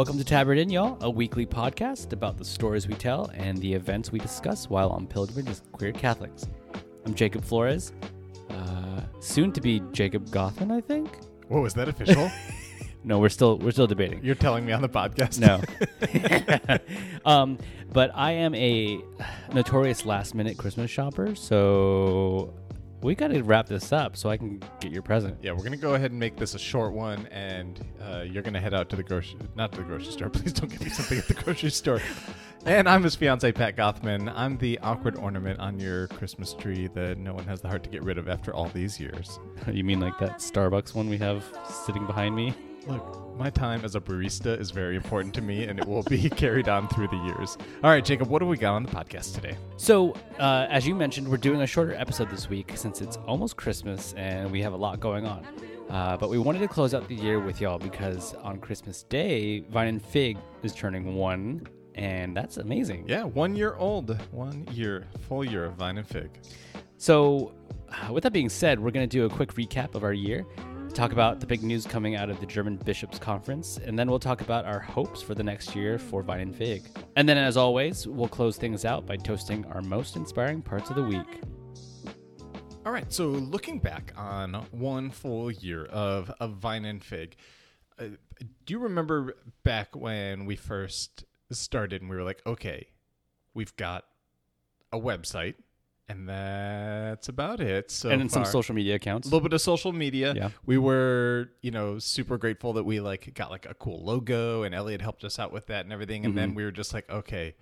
Welcome to Tabard Inn, y'all, a weekly podcast about the stories we tell and the events we discuss while on pilgrimage as queer Catholics. I'm Jacob Flores, uh, soon to be Jacob Goffin, I think. Whoa, is that official? No, we're still we're still debating. You're telling me on the podcast? No. um, but I am a notorious last minute Christmas shopper, so we got to wrap this up so I can get your present. Yeah, we're gonna go ahead and make this a short one, and uh, you're gonna head out to the grocery, not to the grocery store. Please don't give me something at the grocery store. And I'm his fiance, Pat Gothman. I'm the awkward ornament on your Christmas tree that no one has the heart to get rid of after all these years. You mean like that Starbucks one we have sitting behind me? Look, my time as a barista is very important to me, and it will be carried on through the years. All right, Jacob, what do we got on the podcast today? So, uh, as you mentioned, we're doing a shorter episode this week since it's almost Christmas and we have a lot going on. Uh, but we wanted to close out the year with y'all because on Christmas Day, Vine and Fig is turning one, and that's amazing. Yeah, one year old, one year, full year of Vine and Fig. So, uh, with that being said, we're going to do a quick recap of our year, talk about the big news coming out of the German Bishops' Conference, and then we'll talk about our hopes for the next year for Vine and Fig. And then, as always, we'll close things out by toasting our most inspiring parts of the week. All right, so looking back on one full year of, of Vine and Fig, uh, do you remember back when we first started and we were like, okay, we've got a website, and that's about it. So and then some social media accounts. a little bit of social media. Yeah. We were, you know, super grateful that we like got like a cool logo and Elliot helped us out with that and everything. And then we were just like, okay,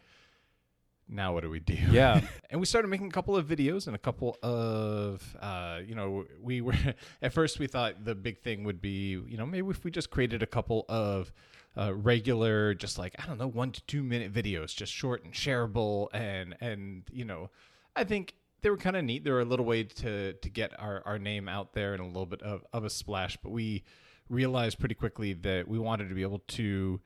now what do we do? Mm-hmm. Yeah. and we started making a couple of videos and a couple of, uh, you know, we were at first we thought the big thing would be, you know, maybe if we just created a couple of uh, regular, just like I don't know, one to two minute videos, just short and shareable, and and you know, I think they were kind of neat. They were a little way to to get our our name out there and a little bit of of a splash, but we realized pretty quickly that we wanted to be able to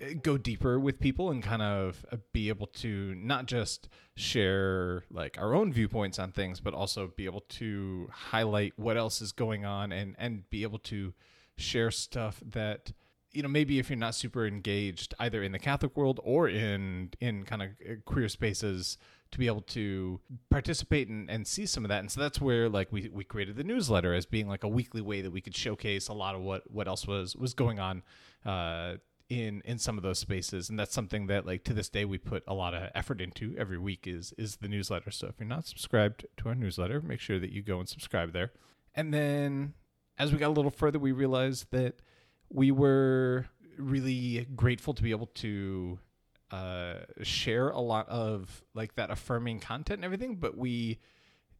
uh, go deeper with people and kind of uh, be able to not just share like our own viewpoints on things but also be able to highlight what else is going on and and be able to share stuff that you know maybe if you're not super engaged either in the catholic world or in in kind of uh, queer spaces to be able to participate and, and see some of that. And so that's where like we, we created the newsletter as being like a weekly way that we could showcase a lot of what what else was was going on uh in in some of those spaces. And that's something that like to this day we put a lot of effort into every week is is the newsletter. So if you're not subscribed to our newsletter make sure that you go and subscribe there. And then as we got a little further we realized that we were really grateful to be able to uh, share a lot of like that affirming content and everything, but we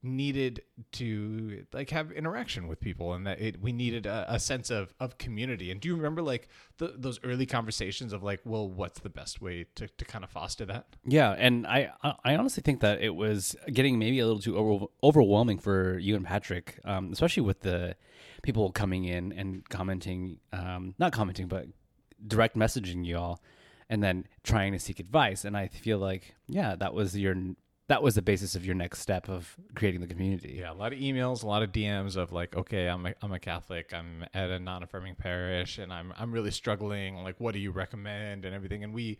needed to like have interaction with people and that it we needed a, a sense of of community. And do you remember like the, those early conversations of like well what's the best way to, to kind of foster that? Yeah, and I I honestly think that it was getting maybe a little too over, overwhelming for you and Patrick, um, especially with the people coming in and commenting, um, not commenting, but direct messaging you all, and then trying to seek advice. And I feel like yeah, that was your that was the basis of your next step of creating the community. Yeah, a lot of emails, a lot of DMs of like, okay, I'm a, I'm a Catholic, I'm at a non-affirming parish, and I'm I'm really struggling. Like, what do you recommend and everything? And we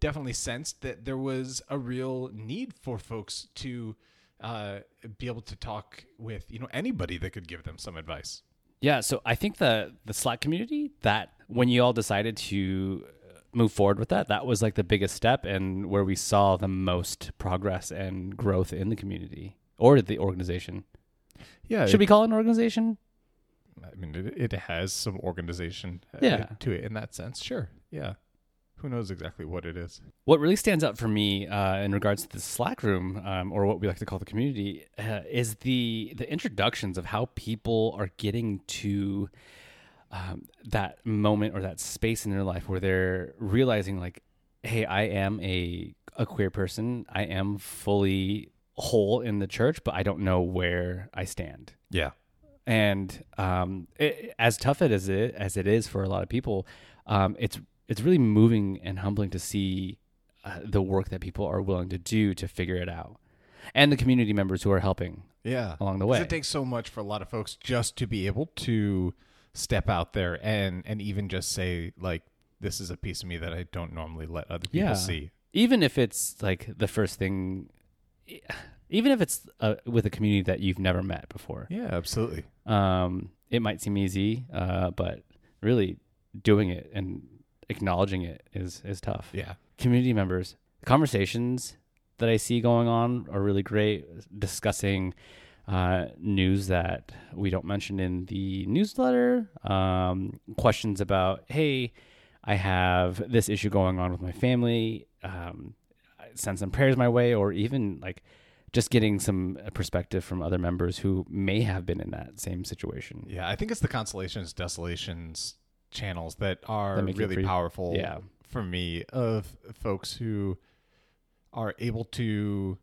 definitely sensed that there was a real need for folks to uh, be able to talk with you know anybody that could give them some advice. Yeah, so I think the the Slack community that when you all decided to move forward with that, that was like the biggest step and where we saw the most progress and growth in the community or the organization. Yeah, Should we call it an organization? I mean, it, it has some organization uh, Yeah. to it in that sense. Sure. Yeah. Who knows exactly what it is? What really stands out for me uh, in regards to the Slack room, um, or what we like to call the community, uh, is the the introductions of how people are getting to um, that moment or that space in their life where they're realizing, like, hey, I am a a queer person. I am fully whole in the church, but I don't know where I stand. Yeah. and um, it, as tough it as it as it is for a lot of people, um, it's it's really moving and humbling to see uh, the work that people are willing to do to figure it out, and the community members who are helping. yeah along the way. It takes so much for a lot of folks just to be able to step out there and and even just say like this is a piece of me that I don't normally let other people Yeah. see. even if it's like the first thing, even if it's uh, with a community that you've never met before. Yeah, absolutely. Um, it might seem easy, uh, but really doing it and acknowledging it is is tough. Yeah. Community members, conversations that I see going on are really great. Discussing uh, news that we don't mention in the newsletter. Um, questions about, hey, I have this issue going on with my family. Um, send some prayers my way, or even like just getting some perspective from other members who may have been in that same situation. Yeah, I think it's the consolations, desolations channels that are That really pretty- powerful yeah. for me of folks who are able to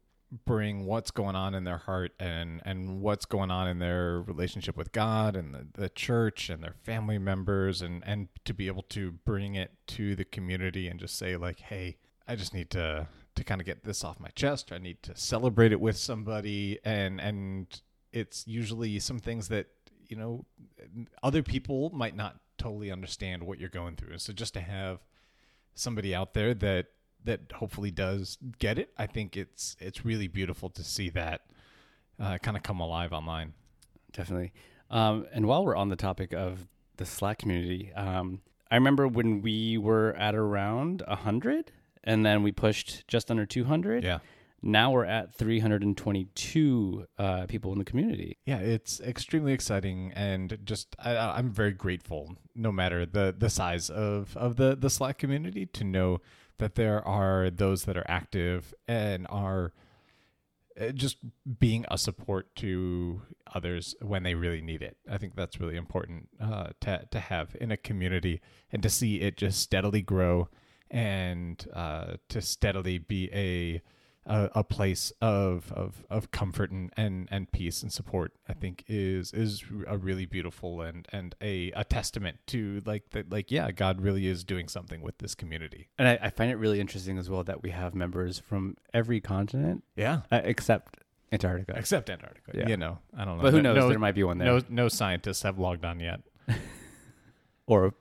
bring what's going on in their heart and and what's going on in their relationship with God and the, the church and their family members and and to be able to bring it to the community and just say like hey I just need to to kind of get this off my chest. I need to celebrate it with somebody. And and it's usually some things that you know other people might not totally understand what you're going through. And so just to have somebody out there that that hopefully does get it. I think it's it's really beautiful to see that uh, kind of come alive online. definitely. Um, and while we're on the topic of the Slack community, um, I remember when we were at around 100 and then we pushed just under 200. Yeah, Now we're at 322 uh, people in the community. yeah, it's extremely exciting, and just I, I'm very grateful, no matter the the size of of the the Slack community, to know that there are those that are active and are uh, just being a support to others when they really need it. I think that's really important uh, to to have in a community and to see it just steadily grow and uh, to steadily be a a, a place of, of of comfort and, and, and peace and support. I think is is a really beautiful and and a, a testament to like that like yeah God really is doing something with this community. And I, I find it really interesting as well that we have members from every continent Yeah. uh, except Antarctica. Except Antarctica. Yeah. You know, I don't know. But who knows? No, there might be one there. no, no scientists have logged on yet. Or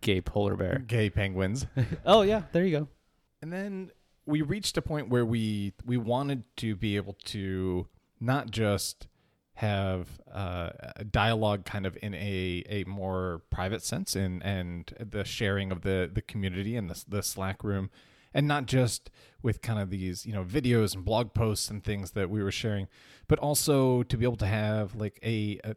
gay polar bear. Gay penguins. oh, yeah. There you go. and then we reached a point where we we wanted to be able to not just have uh, a dialogue kind of in a, a more private sense and and the sharing of the the community and the, the slack room and not just with kind of these you know videos and blog posts and things that we were sharing but also to be able to have like a, a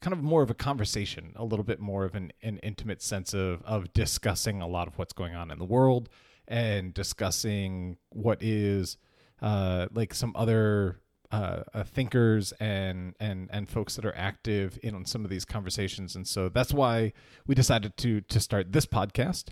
kind of more of a conversation a little bit more of an, an intimate sense of of discussing a lot of what's going on in the world and discussing what is uh, like some other uh, uh, thinkers and and and folks that are active in on some of these conversations, and so that's why we decided to to start this podcast.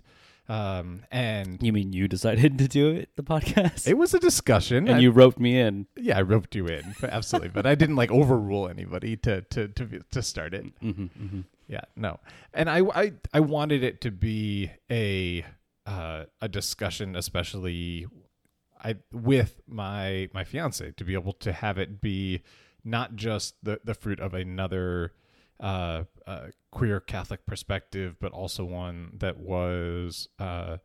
Um, and You mean you decided to do it, the podcast? it was a discussion, and I- you roped me in. yeah, I roped you in, absolutely, but I didn't like overrule anybody to to to to start it. Mm-hmm, mm-hmm. Yeah, no, and I I I wanted it to be a uh, a discussion, especially I with my my fiance, to be able to have it be not just the the fruit of another uh, uh, queer Catholic perspective, but also one that was uh,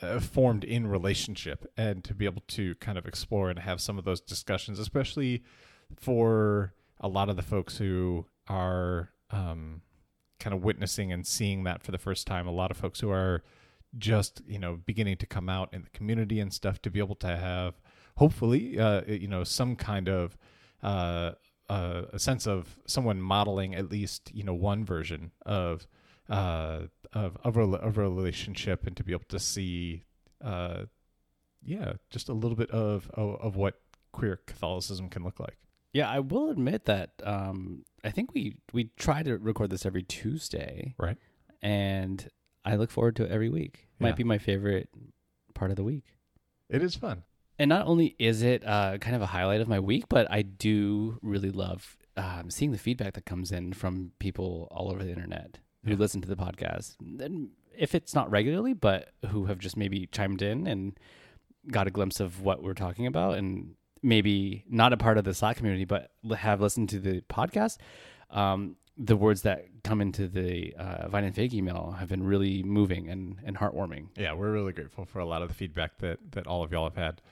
uh, formed in relationship, and to be able to kind of explore and have some of those discussions, especially for a lot of the folks who are um, kind of witnessing and seeing that for the first time. A lot of folks who are just you know beginning to come out in the community and stuff to be able to have hopefully uh, you know some kind of uh, uh, a sense of someone modeling at least you know one version of uh, of of a, of a relationship and to be able to see uh, yeah just a little bit of, of of what queer Catholicism can look like. Yeah, I will admit that um, I think we we try to record this every Tuesday, Right. and I look forward to it every week. Might Yeah. be my favorite part of the week. It is fun. And not only is it uh, kind of a highlight of my week, but I do really love um, seeing the feedback that comes in from people all over the internet who Yeah. listen to the podcast. And if it's not regularly, but who have just maybe chimed in and got a glimpse of what we're talking about, and maybe not a part of the Slack community, but have listened to the podcast, um, the words that come into the uh, Vine and Fig email have been really moving and, and heartwarming. Yeah, we're really grateful for a lot of the feedback that that all of y'all have had.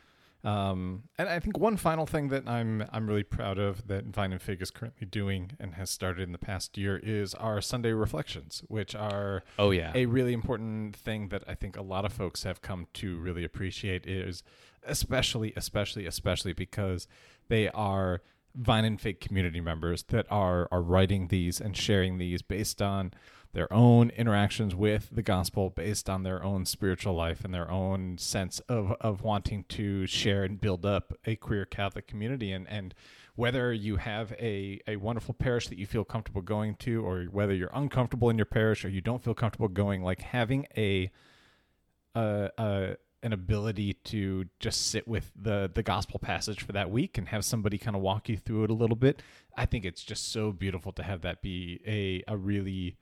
Um, and I think one final thing that I'm I'm really proud of that Vine and Fig is currently doing and has started in the past year is our Sunday reflections, which are Oh yeah, a really important thing that I think a lot of folks have come to really appreciate is especially, especially, especially because they are Vine and Fig community members that are are writing these and sharing these based on their own interactions with the gospel, based on their own spiritual life and their own sense of, of wanting to share and build up a queer Catholic community. And and whether you have a, a wonderful parish that you feel comfortable going to, or whether you're uncomfortable in your parish or you don't feel comfortable going, like having a uh, uh, an ability to just sit with the the gospel passage for that week and have somebody kind of walk you through it a little bit. I think it's just so beautiful to have that be a a really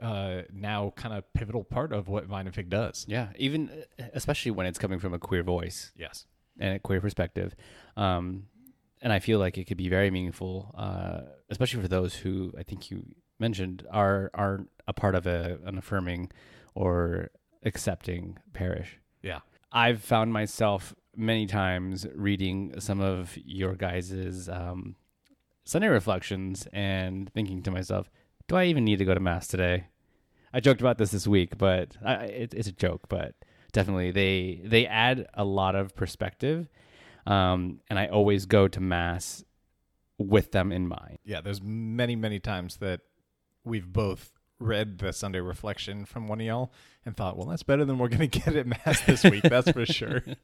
uh, now kind of pivotal part of what Vine and Fig does. yeah. Even uh, especially when it's coming from a queer voice. Yes. and a queer perspective. Um, and I feel like it could be very meaningful, uh, especially for those who I think you mentioned are aren't a part of a, an affirming or accepting parish. Yeah. I've found myself many times reading some of your guys's um, Sunday reflections and thinking to myself, "Do I even need to go to mass today?" I joked about this this week, but I, it, it's a joke. But definitely, they they add a lot of perspective, um, and I always go to mass with them in mind. Yeah. There's many many times that we've both read the Sunday reflection from one of y'all and thought, well, that's better than we're going to get at mass this week. that's for sure.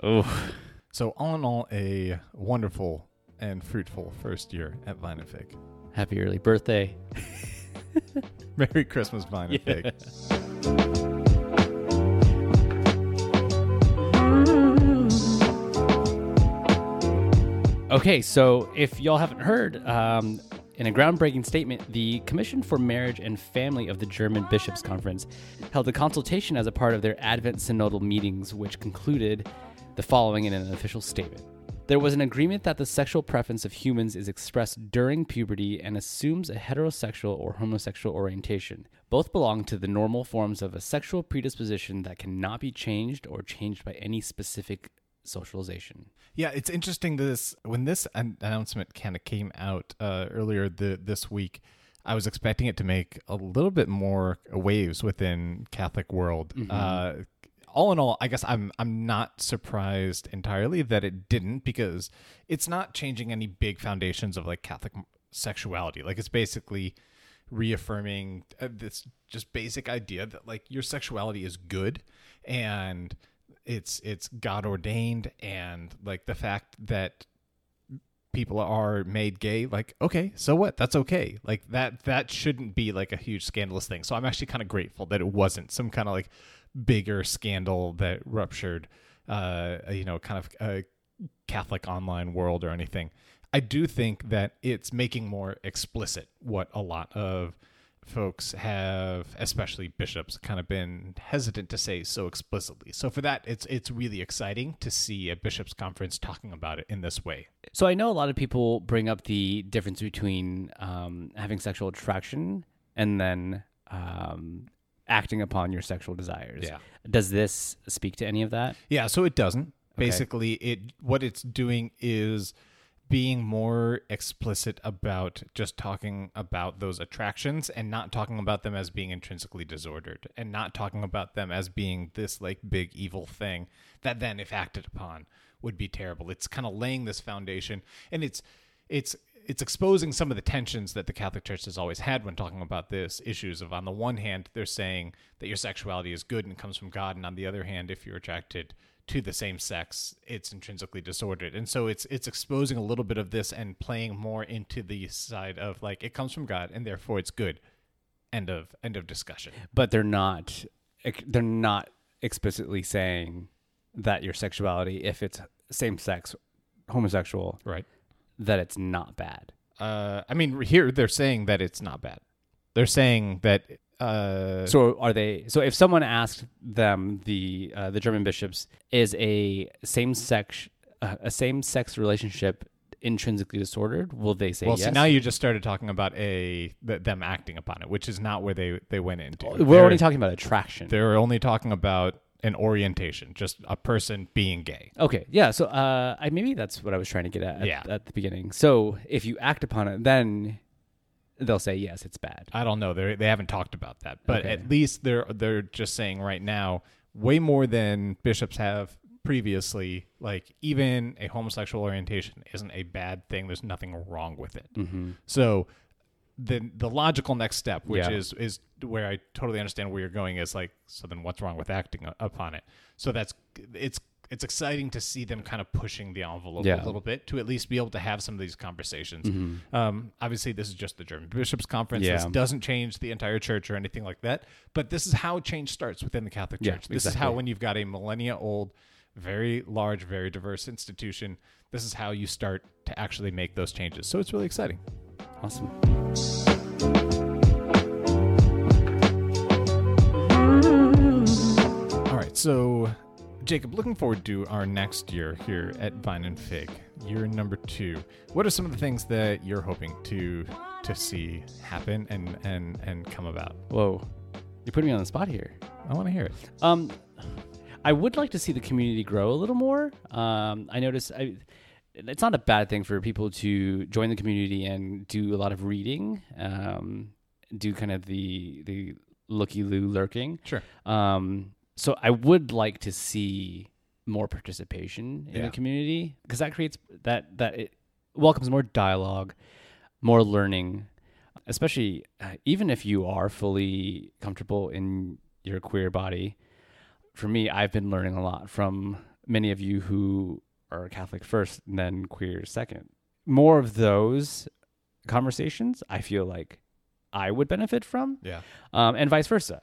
Oh, So all in all, a wonderful and fruitful first year at Vine and Fig. happy early birthday! Merry Christmas, Vine and Fig. Okay, so if y'all haven't heard, um, in a groundbreaking statement, the Commission for Marriage and Family of the German Bishops' Conference held a consultation as a part of their Advent Synodal meetings, which concluded the following in an official statement. There was an agreement that the sexual preference of humans is expressed during puberty and assumes a heterosexual or homosexual orientation. Both belong to the normal forms of a sexual predisposition that cannot be changed or changed by any specific socialization. Yeah, it's interesting. This when this an- announcement kind of came out uh, earlier the, this week, I was expecting it to make a little bit more waves within Catholic world. Uh, all in all, I guess I'm I'm not surprised entirely that it didn't because it's not changing any big foundations of like Catholic sexuality. Like it's basically reaffirming uh, this just basic idea that like your sexuality is good and it's it's God ordained and like the fact that people are made gay like okay so what? That's okay. Like that that shouldn't be like a huge scandalous thing. So i'm actually kind of grateful that it wasn't some kind of like bigger scandal that ruptured uh you know kind of a catholic online world or anything. I do think that it's making more explicit what a lot of folks have especially bishops kind of been hesitant to say so explicitly so for that it's it's really exciting to see a bishops conference talking about it in this way So I know a lot of people bring up the difference between um, having sexual attraction and then um, acting upon your sexual desires. Yeah. Does this speak to any of that? Yeah, so it doesn't. Basically, it what it's doing is being more explicit about just talking about those attractions and not talking about them as being intrinsically disordered and not talking about them as being this like big evil thing that then if acted upon would be terrible. It's kind of laying this foundation and it's it's it's exposing some of the tensions that the Catholic Church has always had when talking about this issues of on the one hand they're saying that your sexuality is good and comes from God and on the other hand if you're attracted to the same sex it's intrinsically disordered and so it's it's exposing a little bit of this and playing more into the side of like it comes from God and therefore it's good end of end of discussion But they're not. They're not explicitly saying that your sexuality, if it's same sex, homosexual, right that it's not bad. uh I mean here they're saying that it's not bad they're saying that uh So are they? So if someone asked them, the uh, the German bishops, is a same sex uh, a same sex relationship intrinsically disordered? Will they say well, yes? see, now you just started talking about a th- them acting upon it, which is not where they they went into. We're They're- only talking about attraction. They're only talking about an orientation, just a person being gay. Okay, yeah. So uh, I maybe that's what I was trying to get at, at Yeah. at the beginning. So if you act upon it, then they'll say yes, it's bad. I don't know. They they haven't talked about that, but Okay. at least they're they're just saying right now way more than bishops have previously. Like even a homosexual orientation isn't a bad thing. There's nothing wrong with it. Mm-hmm. So the the logical next step, which Yeah. is is where I totally understand where you're going, is like so then what's wrong with acting upon it? So that's it's it's exciting to see them kind of pushing the envelope Yeah. a little bit to at least be able to have some of these conversations. Mm-hmm. Um, obviously, this is just the German Bishops' Conference. This doesn't change the entire church or anything like that. But this is how change starts within the Catholic Yeah, Church. this is how, when you've got a millennia old, very large, very diverse institution, this is how you start to actually make those changes. So it's really exciting. Awesome. All right, so Jacob, looking forward to our next year here at Vine and Fig, year number two. What are some of the things that you're hoping to to see happen and and and come about? Whoa, you're putting me on the spot here. I want to hear it. Um, I would like to see the community grow a little more. Um, I notice I, it's not a bad thing for people to join the community and do a lot of reading, um, do kind of the the looky loo lurking. Sure. Um, so I would like to see more participation in Yeah. the community because that creates that that it welcomes more dialogue, more learning, especially uh, even if you are fully comfortable in your queer body. For me, I've been learning a lot from many of you who are Catholic first and then queer second. More of those conversations, I feel like I would benefit from Yeah. um, and vice versa.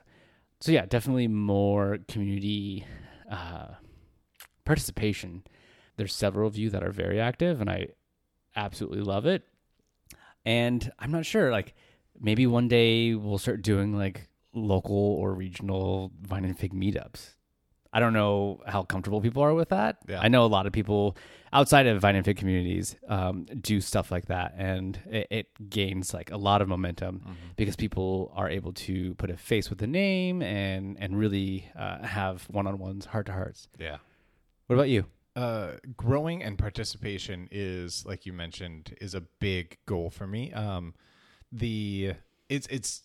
So yeah, definitely more community uh, participation. There's several of you that are very active, and I absolutely love it. And I'm not sure, like maybe one day we'll start doing like local or regional vine and fig meetups. I don't know how comfortable people are with that. Yeah. I know a lot of people outside of vine and fig communities um, do stuff like that, and it, it gains like a lot of momentum because people are able to put a face with the name and and really uh, have one on ones, heart to hearts. Yeah. What about you? Uh, growing and participation is, like you mentioned, is a big goal for me. Um, the it's it's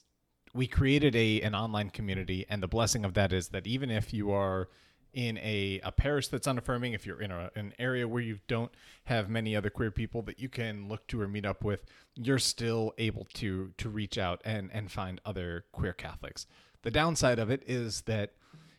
we created a an online community, and the blessing of that is that even if you are in a, a parish that's unaffirming, if you're in a, an area where you don't have many other queer people that you can look to or meet up with, you're still able to to reach out and and find other queer Catholics. The downside of it is that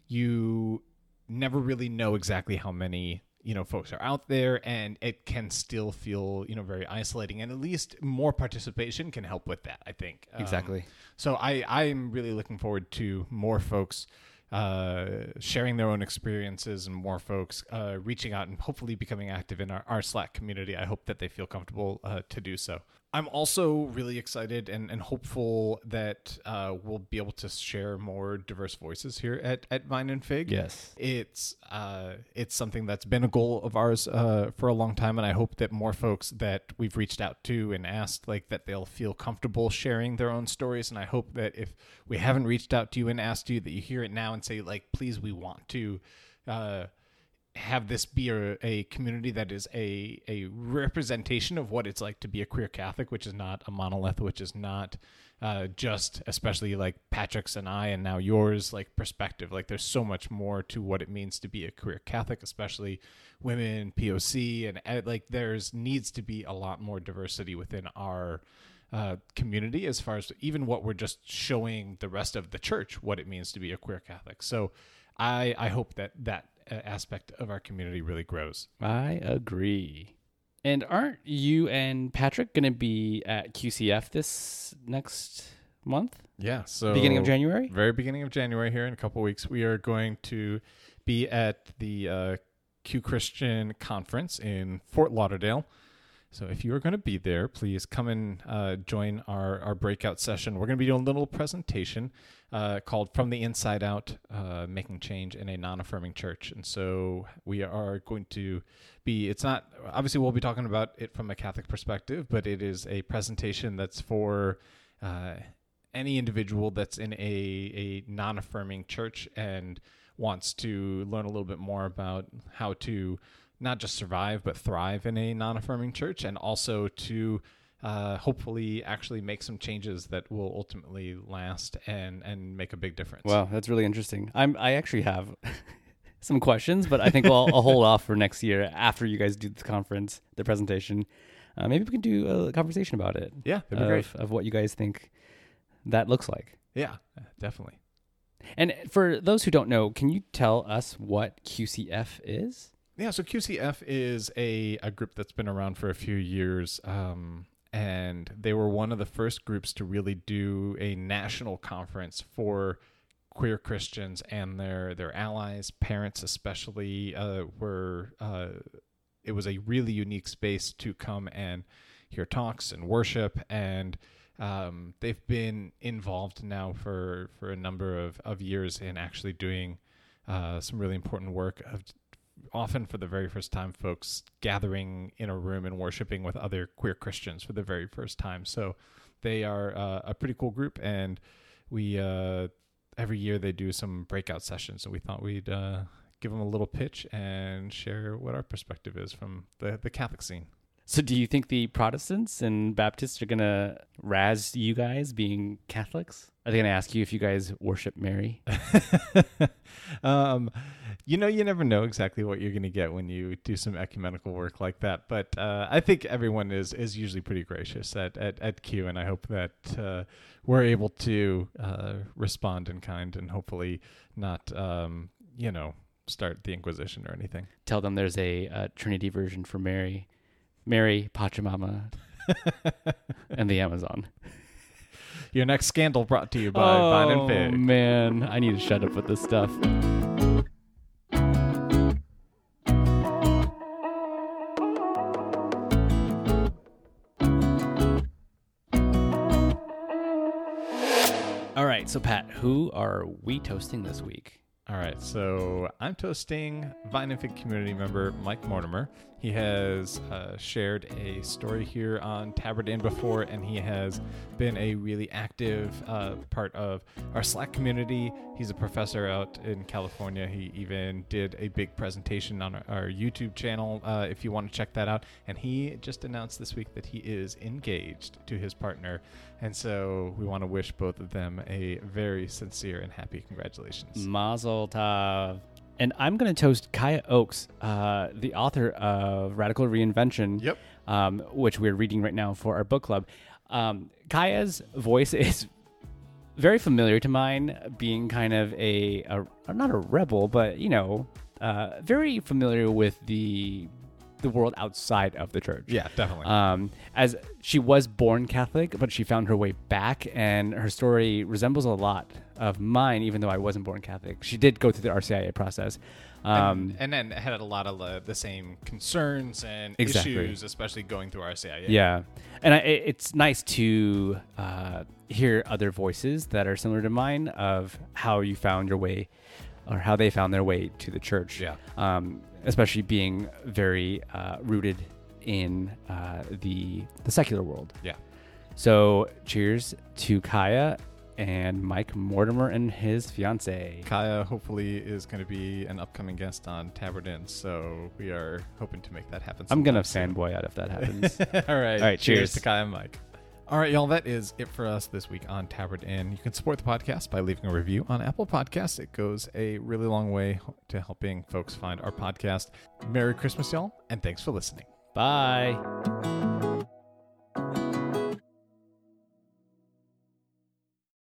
you never really know exactly how many you know folks are out there and it can still feel you know very isolating and at least more participation can help with that i think Um, Exactly. so i i'm really looking forward to more folks uh, sharing their own experiences and more folks uh, reaching out and hopefully becoming active in our, our Slack community. I hope that they feel comfortable uh, to do so. I'm also really excited and, and hopeful that uh, we'll be able to share more diverse voices here at, at Vine and Fig. Yes. It's uh, it's something that's been a goal of ours uh, for a long time, and I hope that more folks that we've reached out to and asked like that they'll feel comfortable sharing their own stories. And I hope that if we haven't reached out to you and asked you, that you hear it now and say like, please, we want to. Have this be a, a community that is a, a representation of what it's like to be a queer Catholic, which is not a monolith, which is not uh, just, especially like Patrick's and I, and now yours, like perspective. Like there's so much more to what it means to be a queer Catholic, especially women, POC, and uh, like there's needs to be a lot more diversity within our uh, community as far as even what we're just showing the rest of the church what it means to be a queer Catholic. So I I hope that that aspect of our community really grows. I agree. And aren't you and Patrick going to be at QCF this next month? Yeah. So Beginning of January? very beginning of January here in a couple weeks, we are going to be at the uh, Q Christian conference in Fort Lauderdale. So if you are going to be there, please come and uh, join our, our breakout session. We're going to be doing a little presentation uh, called From the Inside Out uh, Making Change in a Non Affirming Church. And so we are going to be, it's not, obviously, we'll be talking about it from a Catholic perspective, but it is a presentation that's for uh, any individual that's in a, a non affirming church and wants to learn a little bit more about how to not just survive but thrive in a non-affirming church and also to uh, hopefully actually make some changes that will ultimately last and and make a big difference Wow, that's really interesting. I'm I actually have some questions, but I think I'll, I'll hold off for next year after you guys do the conference, the presentation. Uh, maybe we can do a conversation about it. yeah that'd be great Of, of what you guys think that looks like. yeah definitely And for those who don't know, can you tell us what QCF is? Yeah, so QCF is a, a group that's been around for a few years. Um, and they were one of the first groups to really do a national conference for queer Christians and their, their allies, parents especially, uh, were uh, it was a really unique space to come and hear talks and worship. And um, they've been involved now for, for a number of, of years in actually doing uh, some really important work of often for the very first time folks gathering in a room and worshiping with other queer christians for the very first time. So they are uh, a pretty cool group and we uh, every year they do some breakout sessions. So we thought we'd uh, give them a little pitch and share what our perspective is from the, the catholic scene So, do you think the Protestants and Baptists are gonna razz you guys being Catholics? Are they gonna ask you if you guys worship Mary? um, you know, you never know exactly what you're going to get when you do some ecumenical work like that. But uh, I think everyone is is usually pretty gracious at at, at Q, and I hope that uh, we're able to uh, respond in kind and hopefully not, um, you know, start the Inquisition or anything. Tell them there's a, Trinity version for Mary, Mary, Pachamama, and the Amazon. Your next scandal brought to you by Vine and oh, Fig. Oh, man, I need to shut up with this stuff. All right, so Pat, who are we toasting this week? All right, so I'm toasting Vine Fig community member Mike Mortimer. He has uh, shared a story here on Tabard Inn before, and he has been a really active uh, part of our Slack community. He's a professor out in California. He even did a big presentation on our, our YouTube channel uh, if you want to check that out. And he just announced this week that he is engaged to his partner. And so we want to wish both of them a very sincere and happy congratulations. Mazel tov. And I'm going to toast Kaya Oakes, uh, the author of Radical Reinvention, Yep. um, which we're reading right now for our book club. Um, Kaya's voice is very familiar to mine, being kind of a, a not a rebel, but you know, uh, very familiar with the the world outside of the church. Yeah, definitely. Um, as she was born Catholic, but she found her way back, and her story resembles a lot of mine, even though I wasn't born Catholic. She did go through the RCIA process. Um, and, and then had a lot of uh, the same concerns and Exactly. issues, especially going through RCIA. yeah, and I, it's nice to uh, hear other voices that are similar to mine of how you found your way, or how they found their way to the church. Yeah. um, especially being very uh, rooted in uh, the the secular world. Yeah. So, cheers to Kaya and Mike Mortimer and his fiance. Kaya hopefully is going to be an upcoming guest on Tabard Inn, so we are hoping to make that happen. I'm gonna sometime fanboy out if that happens. All right. All right, cheers. to Kaya and Mike. All right, y'all. That is it for us this week on Tabard Inn. You can support the podcast by leaving a review on Apple Podcasts. It goes a really long way to helping folks find our podcast. Merry Christmas, y'all, and thanks for listening. Bye.